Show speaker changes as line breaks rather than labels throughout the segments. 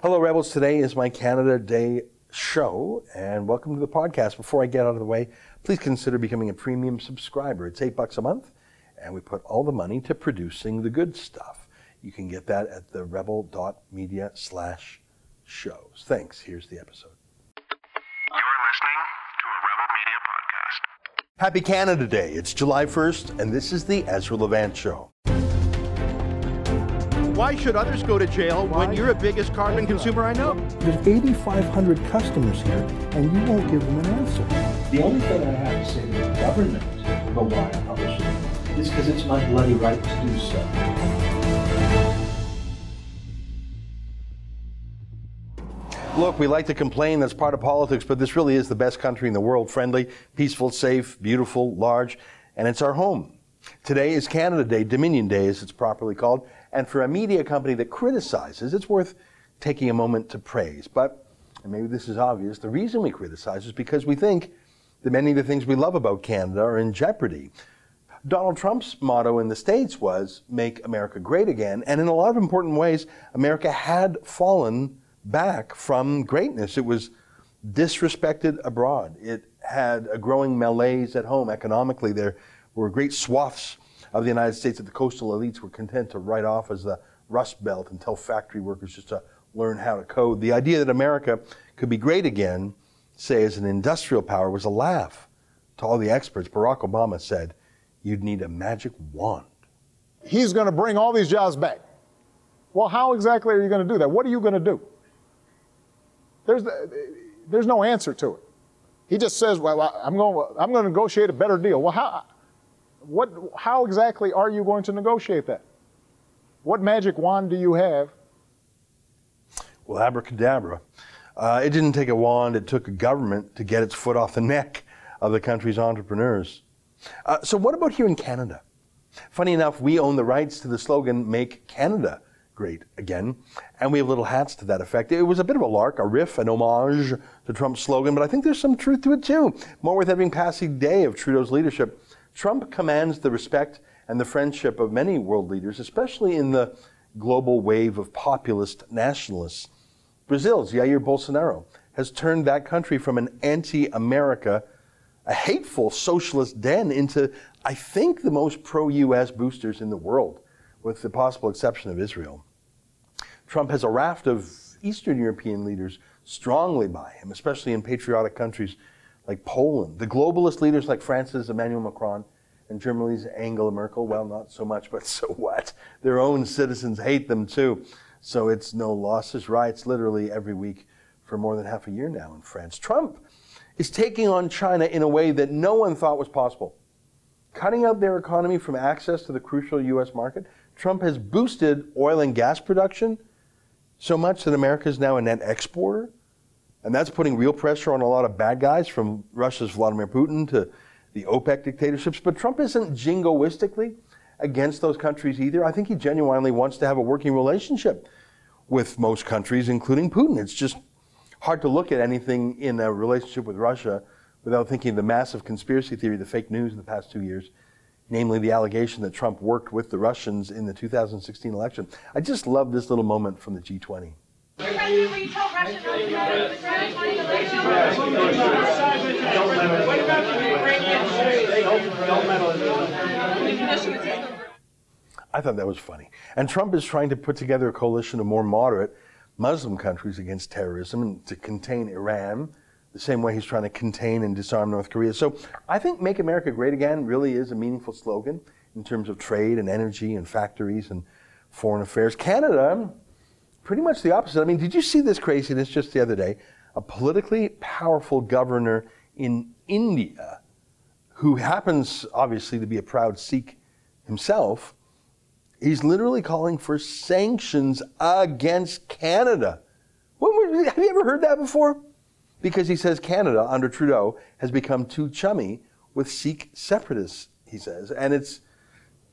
Hello, Rebels. Today is my Canada Day show, and welcome to the podcast. Before I get out of the way, please consider becoming a premium subscriber. It's eight bucks a month, and we put all the money to producing the good stuff. You can get that at the rebel.media slash shows. Thanks. Here's the episode.
You're listening to a Rebel Media podcast.
Happy Canada Day. It's July 1st, and this is the Ezra Levant Show.
Why should others go to jail when you're the biggest carbon consumer I know?
There's 8,500 customers here, and you won't give them an answer.
The only thing I have to say to the government about why I publish it is because it's my bloody right to do so.
Look, we like to complain, that's part of politics, but this really is the best country in the world friendly, peaceful, safe, beautiful, large, and it's our home. Today is Canada Day, Dominion Day as it's properly called, and for a media company that criticizes, it's worth taking a moment to praise. But, and maybe this is obvious, the reason we criticize is because we think that many of the things we love about Canada are in jeopardy. Donald Trump's motto in the States was, Make America Great Again, and in a lot of important ways, America had fallen back from greatness. It was disrespected abroad. It had a growing malaise at home economically. There were great swaths of the United States that the coastal elites were content to write off as the Rust Belt and tell factory workers just to learn how to code. The idea that America could be great again, say as an industrial power, was a laugh to all the experts. Barack Obama said, You'd need a magic wand.
he's going to bring all these jobs back. Well, how exactly are you going to do that? What are you going to do? There's, there's no answer to it. He just says, well, I'm going, I'm going to negotiate a better deal. Well, how, what, how exactly are you going to negotiate that? What magic wand do you have?
Well, abracadabra. Uh, it didn't take a wand, it took a government to get its foot off the neck of the country's entrepreneurs. Uh, so, what about here in Canada? Funny enough, we own the rights to the slogan, Make Canada Great Again, and we have little hats to that effect. It was a bit of a lark, a riff, an homage to Trump's slogan, but I think there's some truth to it too. More with having passed a day of Trudeau's leadership, Trump commands the respect and the friendship of many world leaders, especially in the global wave of populist nationalists. Brazil's Jair Bolsonaro has turned that country from an anti America, a hateful socialist den, into, I think, the most pro US boosters in the world, with the possible exception of Israel. Trump has a raft of Eastern European leaders strongly by him, especially in patriotic countries like Poland. The globalist leaders like France's Emmanuel Macron and Germany's Angela Merkel, well, not so much, but so what? Their own citizens hate them too. So it's no losses riots literally every week for more than half a year now in France. Trump is taking on China in a way that no one thought was possible. Cutting out their economy from access to the crucial U.S. market, Trump has boosted oil and gas production so much that America is now a net exporter. And that's putting real pressure on a lot of bad guys from Russia's Vladimir Putin to the OPEC dictatorships. But Trump isn't jingoistically against those countries either. I think he genuinely wants to have a working relationship with most countries, including Putin. It's just hard to look at anything in a relationship with Russia without thinking of the massive conspiracy theory, the fake news in the past two years, namely the allegation that Trump worked with the Russians in the 2016 election. I just love this little moment from the G20.
President, will you tell Russia not to go to the G20 election?
I thought that was funny. And Trump is trying to put together a coalition of more moderate Muslim countries against terrorism and to contain Iran, the same way he's trying to contain and disarm North Korea. So I think Make America Great Again really is a meaningful slogan in terms of trade and energy and factories and foreign affairs. Canada, pretty much the opposite. I mean, did you see this craziness just the other day? A politically powerful governor in India, who happens obviously to be a proud Sikh himself, he's literally calling for sanctions against Canada. When have you ever heard that before? Because he says Canada, under Trudeau, has become too chummy with Sikh separatists, he says. And it's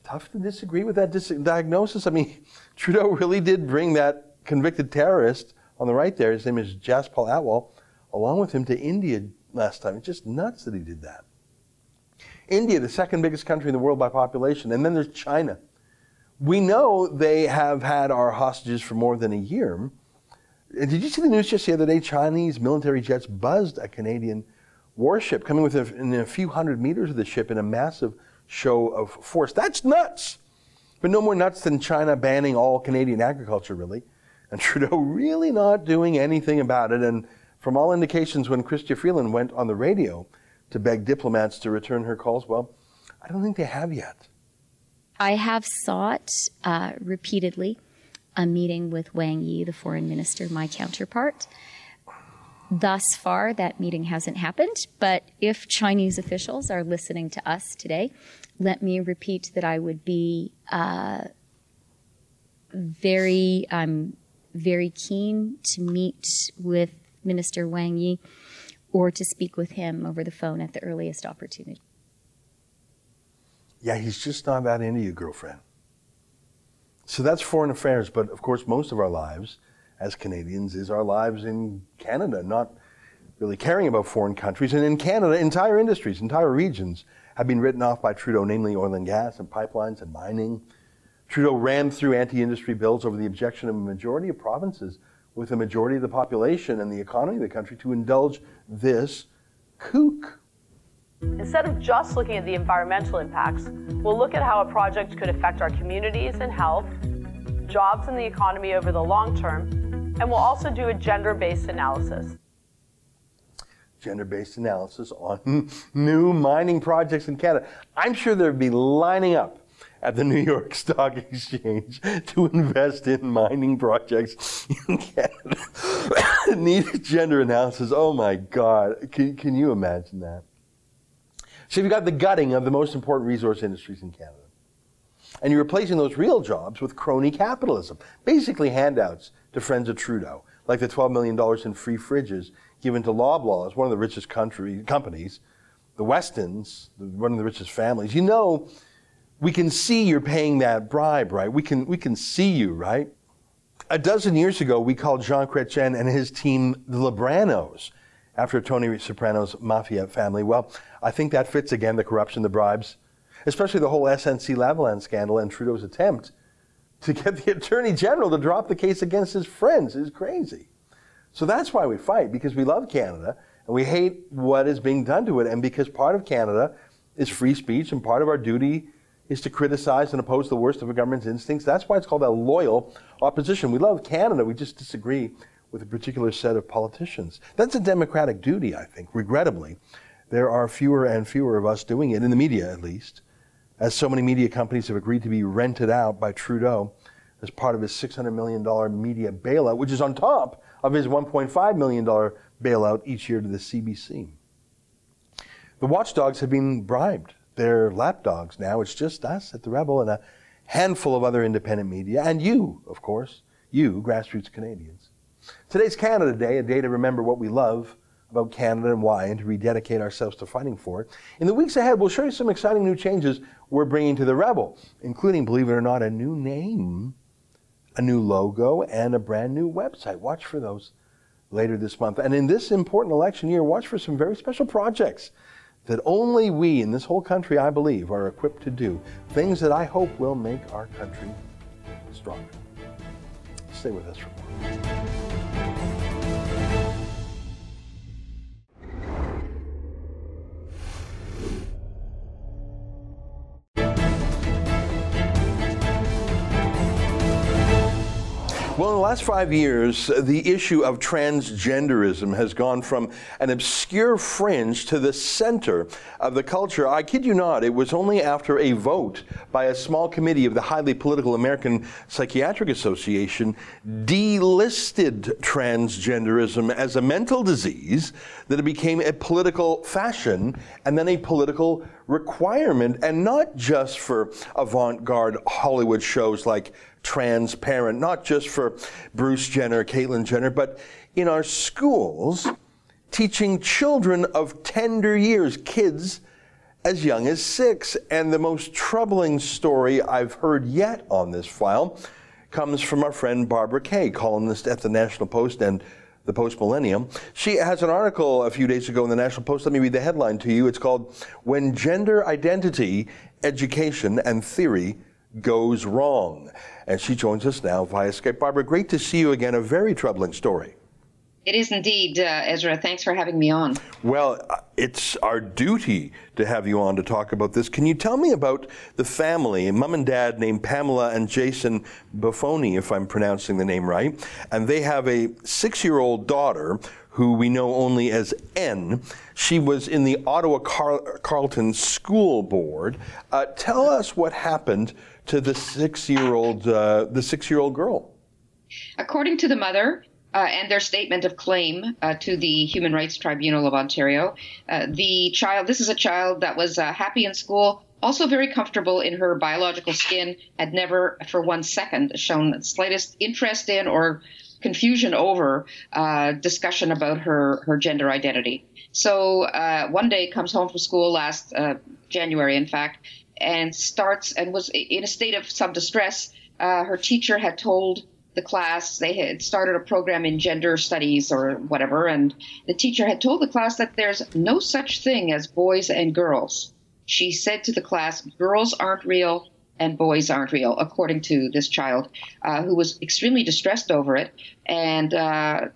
tough to disagree with that dis- diagnosis. I mean, Trudeau really did bring that convicted terrorist on the right there, his name is Jaspal Atwal, along with him to India last time. It's just nuts that he did that. India, the second biggest country in the world by population, and then there's China. We know they have had our hostages for more than a year, And did you see the news just the other day? Chinese military jets buzzed a Canadian warship coming within a few hundred meters of the ship in a massive show of force. That's nuts. But no more nuts than China banning all Canadian agriculture, really. And Trudeau really not doing anything about it. And from all indications, when Chrystia Freeland went on the radio to beg diplomats to return her calls, well, I don't think they have yet.
I have sought uh, repeatedly a meeting with Wang Yi, the foreign minister, my counterpart. Thus far, that meeting hasn't happened, but if Chinese officials are listening to us today, let me repeat that I would be uh, very, I'm very keen to meet with Minister Wang Yi or to speak with him over the phone at the earliest opportunity.
Yeah, he's just not that into you, girlfriend. So that's foreign affairs, but of course, most of our lives as Canadians is our lives in Canada, not really caring about foreign countries. And in Canada, entire industries, entire regions have been written off by Trudeau, namely oil and gas and pipelines and mining. Trudeau ran through anti industry bills over the objection of a majority of provinces with a majority of the population and the economy of the country to indulge this kook.
Instead of just looking at the environmental impacts, we'll look at how a project could affect our communities and health, jobs and the economy over the long term, and we'll also do a gender based analysis.
Gender based analysis on new mining projects in Canada. I'm sure there'd be lining up at the New York Stock Exchange to invest in mining projects in Canada. Need gender analysis. Oh my God. Can, can you imagine that? So you've got the gutting of the most important resource industries in Canada. And you're replacing those real jobs with crony capitalism, basically handouts to friends of Trudeau, like the $12 million in free fridges given to Loblaws, one of the richest country, companies, the Westons, one of the richest families. You know, we can see you're paying that bribe, right? We can, we can see you, right? A dozen years ago, we called Jean Chrétien and his team the Lebranos after Tony Soprano's mafia family. Well, I think that fits again the corruption, the bribes, especially the whole SNC Lavalin scandal and Trudeau's attempt to get the Attorney General to drop the case against his friends is crazy. So that's why we fight, because we love Canada and we hate what is being done to it. And because part of Canada is free speech and part of our duty is to criticize and oppose the worst of a government's instincts. That's why it's called a loyal opposition. We love Canada, we just disagree with a particular set of politicians. That's a democratic duty, I think, regrettably. There are fewer and fewer of us doing it, in the media at least, as so many media companies have agreed to be rented out by Trudeau as part of his $600 million media bailout, which is on top of his $1.5 million bailout each year to the CBC. The watchdogs have been bribed. They're lapdogs now. It's just us at the Rebel and a handful of other independent media, and you, of course, you, grassroots Canadians. Today's Canada Day, a day to remember what we love about Canada and why, and to rededicate ourselves to fighting for it. In the weeks ahead, we'll show you some exciting new changes we're bringing to the Rebel, including, believe it or not, a new name, a new logo, and a brand new website. Watch for those later this month. And in this important election year, watch for some very special projects that only we in this whole country, I believe, are equipped to do. Things that I hope will make our country stronger. Stay with us for more. Well, in the last five years, the issue of transgenderism has gone from an obscure fringe to the center of the culture. I kid you not, it was only after a vote by a small committee of the highly political American Psychiatric Association delisted transgenderism as a mental disease that it became a political fashion and then a political requirement, and not just for avant garde Hollywood shows like transparent, not just for Bruce Jenner, Caitlyn Jenner, but in our schools, teaching children of tender years, kids as young as six. And the most troubling story I've heard yet on this file comes from our friend Barbara Kay, columnist at the National Post and the Post Millennial. She has an article a few days ago in the National Post. Let me read the headline to you. It's called When Gender Identity, Education, and Theory goes wrong. And she joins us now via Skype. Barbara, great to see you again. A very troubling story.
It is indeed, uh, Ezra. Thanks for having me on.
Well, uh, it's our duty to have you on to talk about this. Can you tell me about the family, mom and dad named Pamela and Jason Buffone, if I'm pronouncing the name right? And they have a six year old daughter who we know only as N. She was in the Ottawa Car- Carleton School Board. Uh, tell us what happened to the six year old uh, the six year old girl.
According to the mother, uh, and their statement of claim uh, to the Human Rights Tribunal of Ontario. Uh, the child, this is a child that was uh, happy in school, also very comfortable in her biological skin, had never for one second shown the slightest interest in or confusion over uh, discussion about her, her gender identity. So uh, one day comes home from school last January, in fact, and starts and was in a state of some distress. her teacher had told the class. They had started a program in gender studies or whatever, and the teacher had told the class that there's no such thing as boys and girls. She said to the class, girls aren't real and boys aren't real, according to this child, uh, who was extremely distressed over it and uh,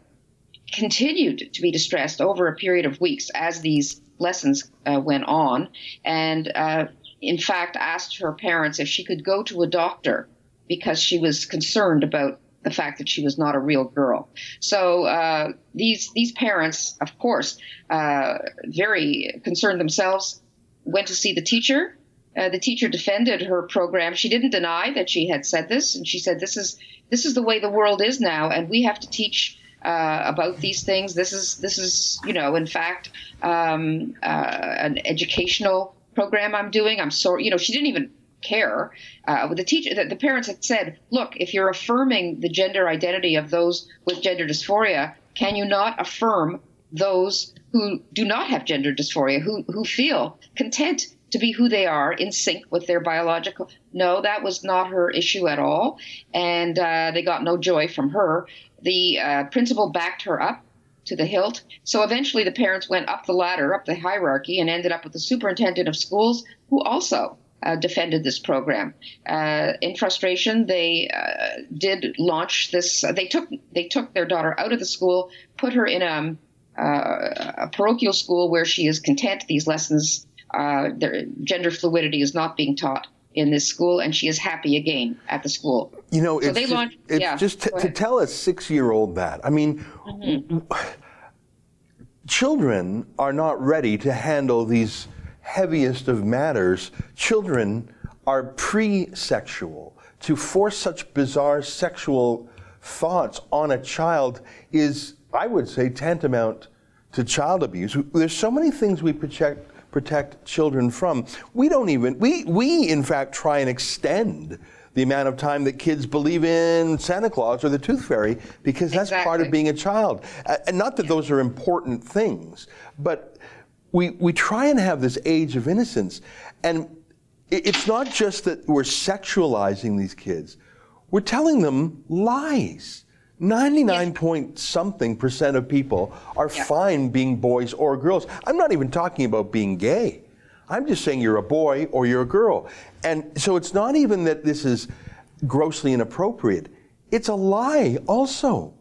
continued to be distressed over a period of weeks as these lessons uh, went on. And uh, in fact, asked her parents if she could go to a doctor because she was concerned about the fact that she was not a real girl. So uh, these these parents, of course, uh, very concerned themselves, went to see the teacher. Uh, the teacher defended her program. She didn't deny that she had said this, and she said, "This is this is the way the world is now, and we have to teach." Uh, about these things. This is this is you know in fact um, uh, an educational program I'm doing. I'm sorry you know she didn't even care. Uh, the teacher, the, the, parents had said, "Look, if you're affirming the gender identity of those with gender dysphoria, can you not affirm those who do not have gender dysphoria, who who feel content to be who they are in sync with their biological?" No, that was not her issue at all, and uh, they got no joy from her. The uh, principal backed her up to the hilt. So eventually the parents went up the ladder, up the hierarchy, and ended up with the superintendent of schools, who also uh, defended this program. Uh, in frustration, they uh, did launch this. Uh, they took they took their daughter out of the school, put her in a, uh, a parochial school where she is content. These lessons, uh, gender fluidity is not being taught in this school, and she is happy again at the school.
You know, so it's, they launched, it's yeah, just t- to tell a six-year-old that. I mean. Mm-hmm. Children are not ready to handle these heaviest of matters, children are pre sexual. To force such bizarre sexual thoughts on a child is, I would say, tantamount to child abuse. There's so many things we protect protect children from. We don't even we we in fact try and extend the amount of time that kids believe in Santa Claus or the Tooth Fairy because that's exactly. part of being a child. Uh, and not that those are important things, but we, we try and have this age of innocence. And it's not just that we're sexualizing these kids, we're telling them lies. 99 yes. point something percent of people are yeah. fine being boys or girls. I'm not even talking about being gay. I'm just saying you're a boy or you're a girl. And so it's not even that this is grossly inappropriate, it's a lie also.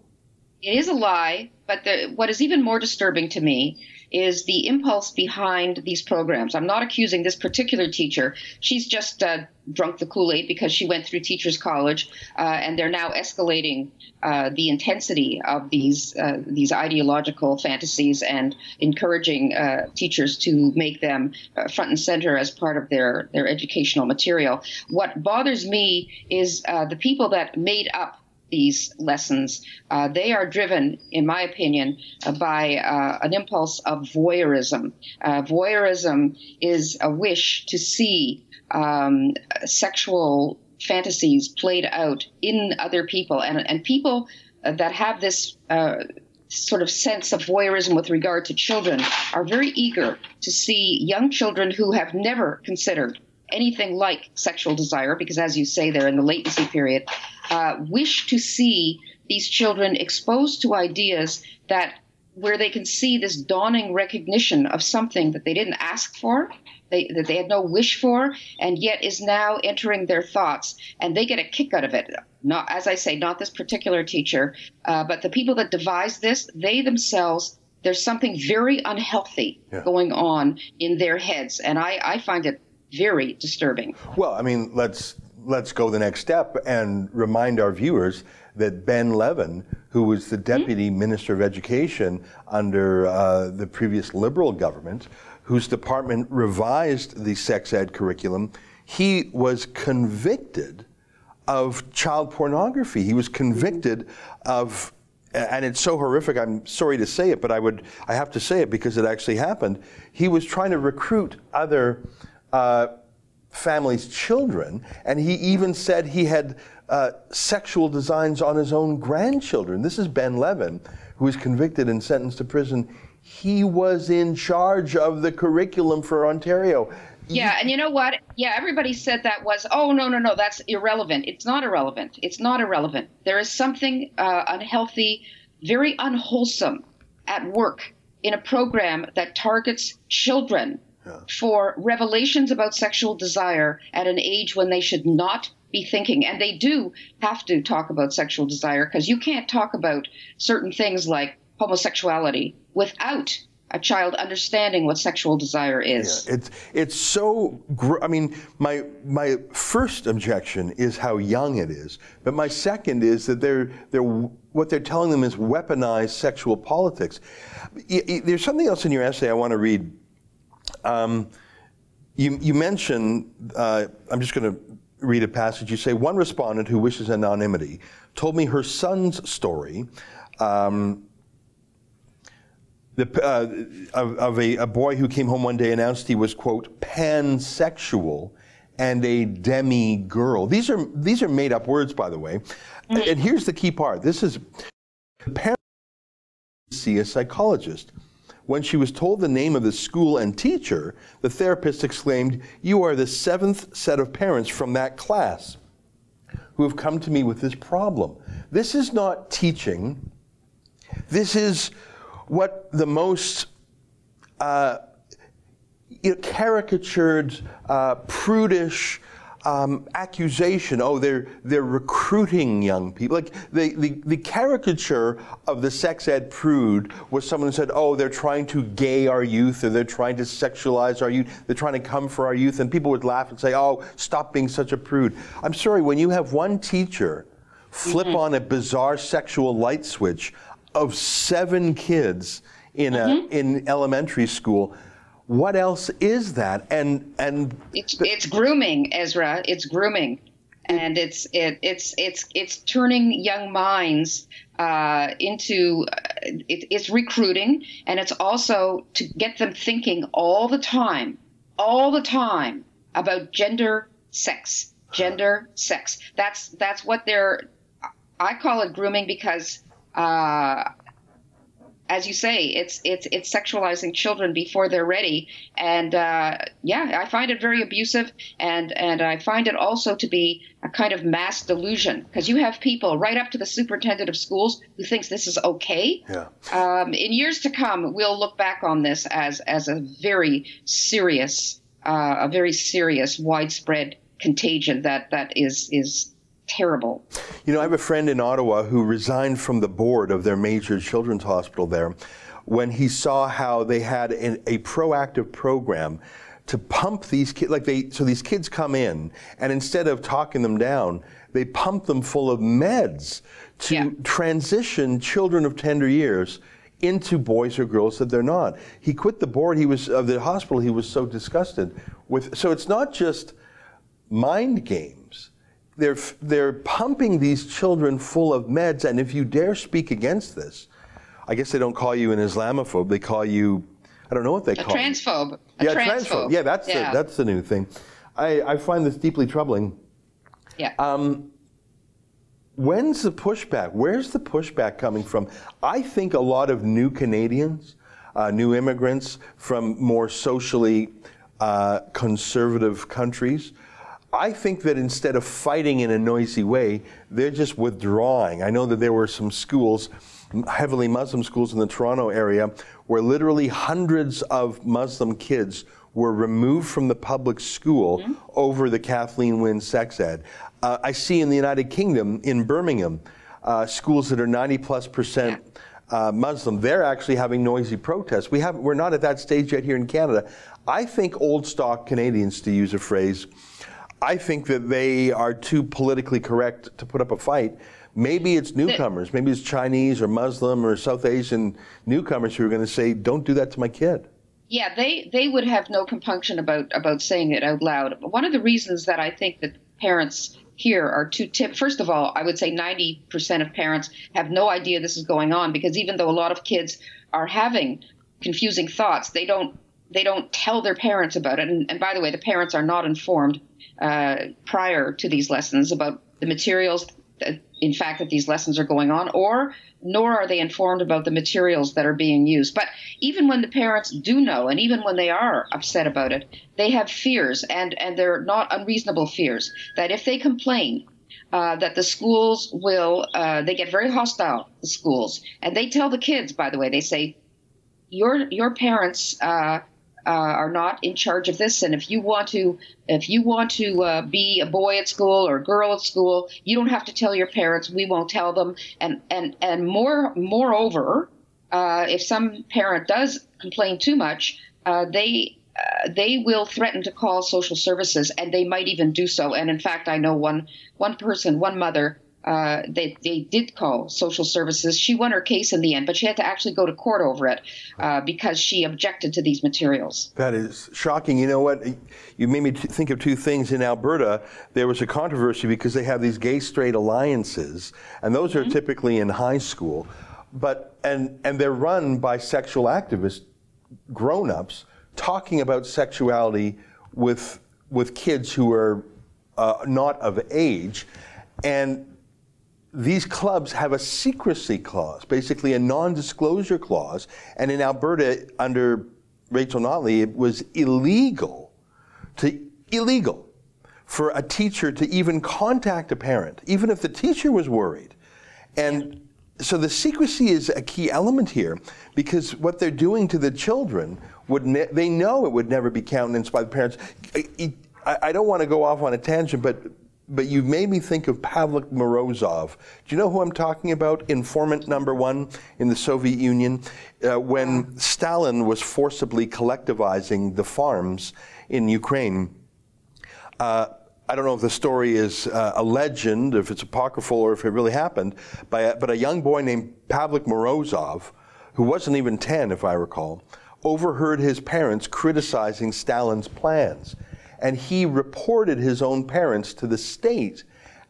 It is a lie, but the, what is even more disturbing to me is the impulse behind these programs. I'm not accusing this particular teacher. She's just uh, drunk the Kool Aid because she went through teachers' college, uh, and they're now escalating uh, the intensity of these uh, these ideological fantasies and encouraging uh, teachers to make them uh, front and center as part of their their educational material. What bothers me is the people that made up these lessons. Uh, they are driven, in my opinion, uh, by uh, an impulse of voyeurism. Uh, voyeurism is a wish to see um, sexual fantasies played out in other people, and, and people uh, that have this. Uh, sort of sense of voyeurism with regard to children are very eager to see young children who have never considered anything like sexual desire, because as you say, they're in the latency period, uh, wish to see these children exposed to ideas that where they can see this dawning recognition of something that they didn't ask for they, that they had no wish for, and yet is now entering their thoughts, and they get a kick out of it. Not, as I say, not this particular teacher, uh, but the people that devised this, they themselves, there's something very unhealthy
Yeah.
going on in their heads, and I, I find it very disturbing.
Well, I mean, let's let's go the next step and remind our viewers that Ben Levin, who was the deputy minister of education under uh, the previous Liberal government, whose department revised the sex ed curriculum, he was convicted of child pornography. He was convicted of and it's so horrific. I'm sorry to say it, but I would I have to say it because it actually happened. He was trying to recruit other uh, families' children, and he even said he had uh, sexual designs on his own grandchildren. This is Ben Levin, who was convicted and sentenced to prison. He was in charge of the curriculum for Ontario.
Yeah, and you know what? Yeah, everybody said that was, oh, no, no, no, that's irrelevant. It's not irrelevant. It's not irrelevant. There is something uh, unhealthy, very unwholesome at work in a program that targets children for revelations about sexual desire at an age when they should not be thinking. And they do have to talk about sexual desire because you can't talk about certain things like homosexuality without a child understanding what sexual desire is.
It's it's so. Gr- I mean, my my first objection is how young it is, but my second is that they're they're what they're telling them is weaponized sexual politics. There's something else in your essay I want to read. Um, you you mention. Uh, I'm just going to read a passage. You say one respondent who wishes anonymity told me her son's story. Um, the, uh, of, of a, a boy who came home one day announced he was quote pansexual and a demi girl. These are these are made up words, by the way. And here's the key part. This is the parent see a psychologist. When she was told the name of the school and teacher, the therapist exclaimed, "You are the seventh set of parents from that class who have come to me with this problem." This is not teaching. This is what the most uh, caricatured, uh, prudish um, accusation. Oh, they're they're recruiting young people. Like the, the the caricature of the sex ed prude was someone who said, "Oh, they're trying to gay our youth, or they're trying to sexualize our youth. They're trying to come for our youth." And people would laugh and say, "Oh, stop being such a prude." I'm sorry. When you have one teacher flip on a bizarre sexual light switch of seven kids in a in elementary school. What else is that? And and
It's it's grooming, Ezra. It's grooming, and it's it, it's it's it's turning young minds uh, into uh, it, it's recruiting, and it's also to get them thinking all the time, all the time about gender, sex, gender, sex. That's that's what they're. I call it grooming because. Uh, as you say, it's it's it's sexualizing children before they're ready, and uh, yeah, I find it very abusive, and and I find it also to be a kind of mass delusion because you have people right up to the superintendent of schools who thinks this is okay.
Yeah.
Um, in years to come, we'll look back on this as as a very serious, uh, a very serious, widespread contagion that that is is terrible.
You know, I have a friend in Ottawa who resigned from the board of their major children's hospital there when he saw how they had an, a proactive program to pump these kids like they so these kids come in and instead of talking them down they pump them full of meds to transition children of tender years into boys or girls that they're not. He quit the board. He was of the hospital he was so disgusted with so it's not just mind games they're, they're pumping these children full of meds, and if you dare speak against this, I guess they don't call you an Islamophobe. They call you, I don't know what they
A
call you.
transphobe. A
yeah,
transphobe.
Yeah, that's
Yeah.
The, that's the new thing. I, I find this deeply troubling.
Yeah.
Um, when's the pushback? Where's the pushback coming from? I think a lot of new Canadians, uh, new immigrants from more socially uh, conservative countries, I think that instead of fighting in a noisy way, they're just withdrawing. I know that there were some schools, heavily Muslim schools in the Toronto area, where literally hundreds of Muslim kids were removed from the public school over the Kathleen Wynne sex ed. Uh, I see in the United Kingdom, in Birmingham, uh, schools that are 90 plus percent uh, Muslim, they're actually having noisy protests. We have, we're not at that stage yet here in Canada. I think old stock Canadians, to use a phrase, I think that they are too politically correct to put up a fight. Maybe it's newcomers, maybe it's Chinese or Muslim or South Asian newcomers who are going to say, "Don't do that to my kid."
Yeah, they they would have no compunction about about saying it out loud. One of the reasons that I think that parents here are too tip. First of all, I would say 90% of parents have no idea this is going on because even though a lot of kids are having confusing thoughts, they don't they don't tell their parents about it. And, and by the way, the parents are not informed uh, prior to these lessons about the materials. That, in fact, that these lessons are going on, or nor are they informed about the materials that are being used. But even when the parents do know, and even when they are upset about it, they have fears, and, and they're not unreasonable fears, that if they complain, uh, that the schools will, uh, they get very hostile, the schools. And they tell the kids, by the way, they say, your, your parents uh, uh, are not in charge of this, and if you want to, if you want to uh, be a boy at school or a girl at school, you don't have to tell your parents. We won't tell them. And and and more moreover, uh, if some parent does complain too much, uh, they uh, they will threaten to call social services, and they might even do so. And in fact, I know one one person, one mother uh, they, they did call social services. She won her case in the end, but she had to actually go to court over it uh, because she objected to these materials.
That is shocking. You know what? You made me think of two things. In Alberta, there was a controversy because they have these gay straight alliances, and those are mm-hmm. typically in high school. But and and they're run by sexual activists, grown-ups, talking about sexuality with with kids who are uh, not of age, and these clubs have a secrecy clause, basically a non disclosure clause. And in Alberta, under Rachel Notley, it was illegal to illegal for a teacher to even contact a parent, even if the teacher was worried. And so the secrecy is a key element here because what they're doing to the children would ne- they know it would never be countenanced by the parents. I, I don't want to go off on a tangent, but but you made me think of Pavlik Morozov. Do you know who I'm talking about? Informant number one in the Soviet Union. Uh, when Stalin was forcibly collectivizing the farms in Ukraine, uh, I don't know if the story is uh, a legend, if it's apocryphal, or if it really happened, a, but a young boy named Pavlik Morozov, who wasn't even 10, if I recall, overheard his parents criticizing Stalin's plans and he reported his own parents to the state.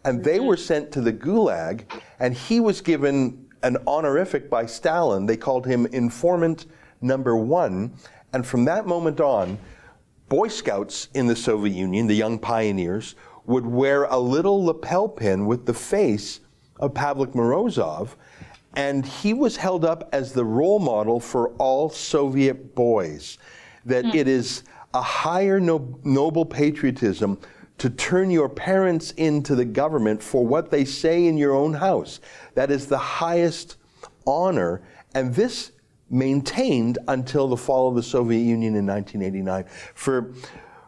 And they were sent to the gulag, and he was given an honorific by Stalin. They called him informant number one. And from that moment on, Boy Scouts in the Soviet Union, the young pioneers, would wear a little lapel pin with the face of Pavlik Morozov, and he was held up as the role model for all Soviet boys. That mm. it is a higher no- noble patriotism to turn your parents into the government for what they say in your own house. That is the highest honor. And this maintained until the fall of the Soviet Union in 1989. For,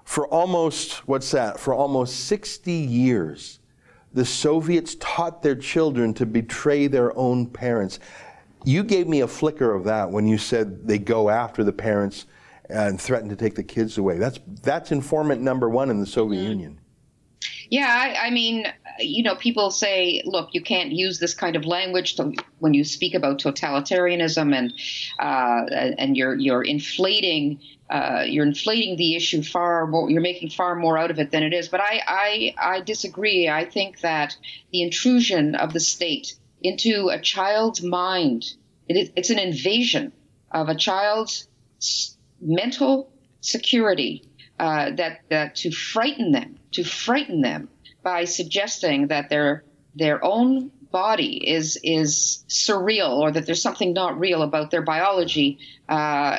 for almost, what's that? For almost 60 years, the Soviets taught their children to betray their own parents. You gave me a flicker of that when you said they go after the parents and threatened to take the kids away. That's that's informant number one in the Soviet mm. Union.
Yeah, I, I, mean, you know, people say, look, you can't use this kind of language to, when you speak about totalitarianism, and uh, and you're you're inflating. Uh, you're inflating the issue far more. You're making far more out of it than it is. But I, I, I disagree. I think that the intrusion of the state into a child's mind, it, it's an invasion of a child's mental security uh, that that to frighten them, to frighten them by suggesting that their their own body is is surreal or that there's something not real about their biology uh,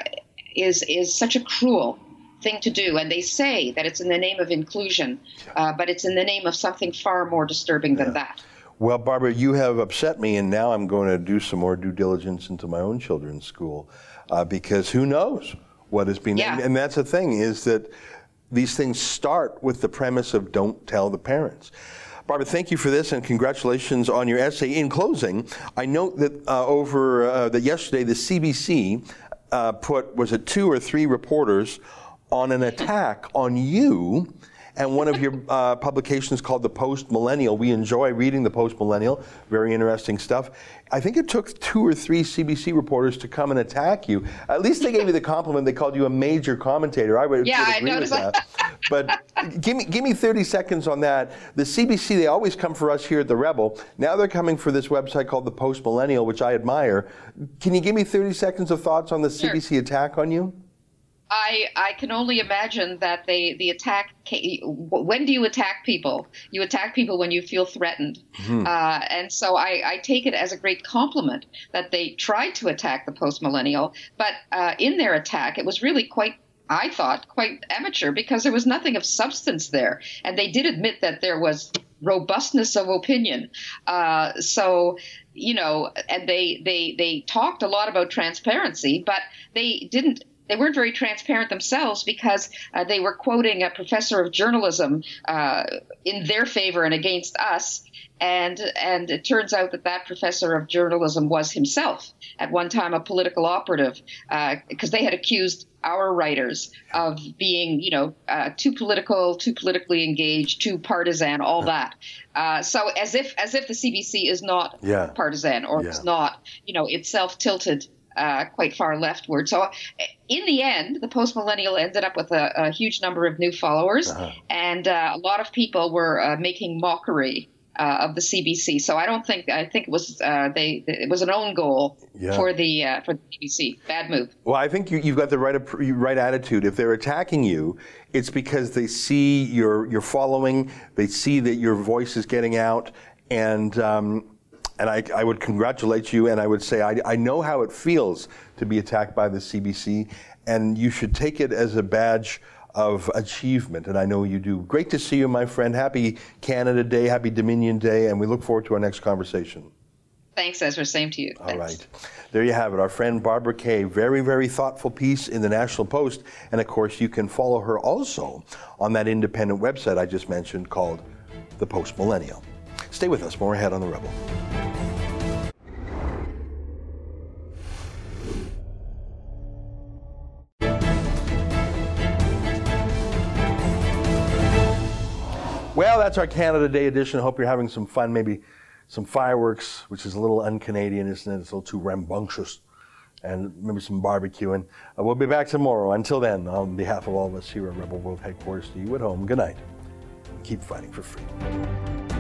is is such a cruel thing to do. And they say that it's in the name of inclusion, uh, but it's in the name of something far more disturbing than yeah. that.
Well, Barbara, you have upset me, and now I'm going to do some more due diligence into my own children's school uh, because who knows? What has been.
Yeah.
And, and that's the thing is that these things start with the premise of don't tell the parents. Barbara, thank you for this and congratulations on your essay. In closing, I note that uh, over uh, that yesterday the CBC uh, put was it two or three reporters on an attack on you and one of your uh, publications called the Post Millennial. We enjoy reading the Post Millennial, very interesting stuff. I think it took two or three CBC reporters to come and attack you. At least they gave you the compliment. They called you a major commentator. I would,
Yeah,
would agree with
noticed
that. but give me give me 30 seconds on that. The CBC they always come for us here at the Rebel. Now they're coming for this website called the Post Millennial, which I admire. Can you give me 30 seconds of thoughts on the
Sure.
CBC attack on you?
I, I can only imagine that they the attack. When do you attack people? You attack people when you feel threatened, uh, and so I, I take it as a great compliment that they tried to attack the post millennial, but uh, in their attack, it was really quite. I thought quite amateur because there was nothing of substance there, and they did admit that there was robustness of opinion. Uh, so, you know, and they they they talked a lot about transparency, but they didn't. They weren't very transparent themselves because uh, they were quoting a professor of journalism uh, in their favor and against us. And and it turns out that that professor of journalism was himself at one time a political operative because they had accused our writers of being, you know, uh, too political, too politically engaged, too partisan, all that. Uh, so as if as if the CBC is not
Yeah.
partisan or
Yeah.
is not, you know, itself tilted uh, quite far leftward. So uh, in the end, the post millennial ended up with a, a huge number of new followers,
Uh-huh.
and uh, a lot of people were uh, making mockery. Uh, of the CBC, so I don't think I think it was uh, they it was an own goal
Yeah.
for the uh, for the CBC. Bad move.
Well, I think you, you've got the right right attitude. If they're attacking you, it's because they see your your following, they see that your voice is getting out, and um, and I, I would congratulate you, and I would say I, I know how it feels to be attacked by the CBC, and you should take it as a badge of achievement, and I know you do. Great to see you, my friend. Happy Canada Day, happy Dominion Day, and we look forward to our next conversation.
Thanks, Ezra. Same to you.
All right. There you have it. Our friend Barbara Kay. Very, very thoughtful piece in the National Post. And of course, you can follow her also on that independent website I just mentioned called The Post Millennial. Stay with us. More ahead on The Rebel. That's our Canada Day edition. Hope you're having some fun, maybe some fireworks, which is a little un-Canadian, isn't it? It's a little too rambunctious, and maybe some barbecuing. Uh, we'll be back tomorrow. Until then, on behalf of all of us here at Rebel World Headquarters, to you at home, good night. Keep fighting for freedom.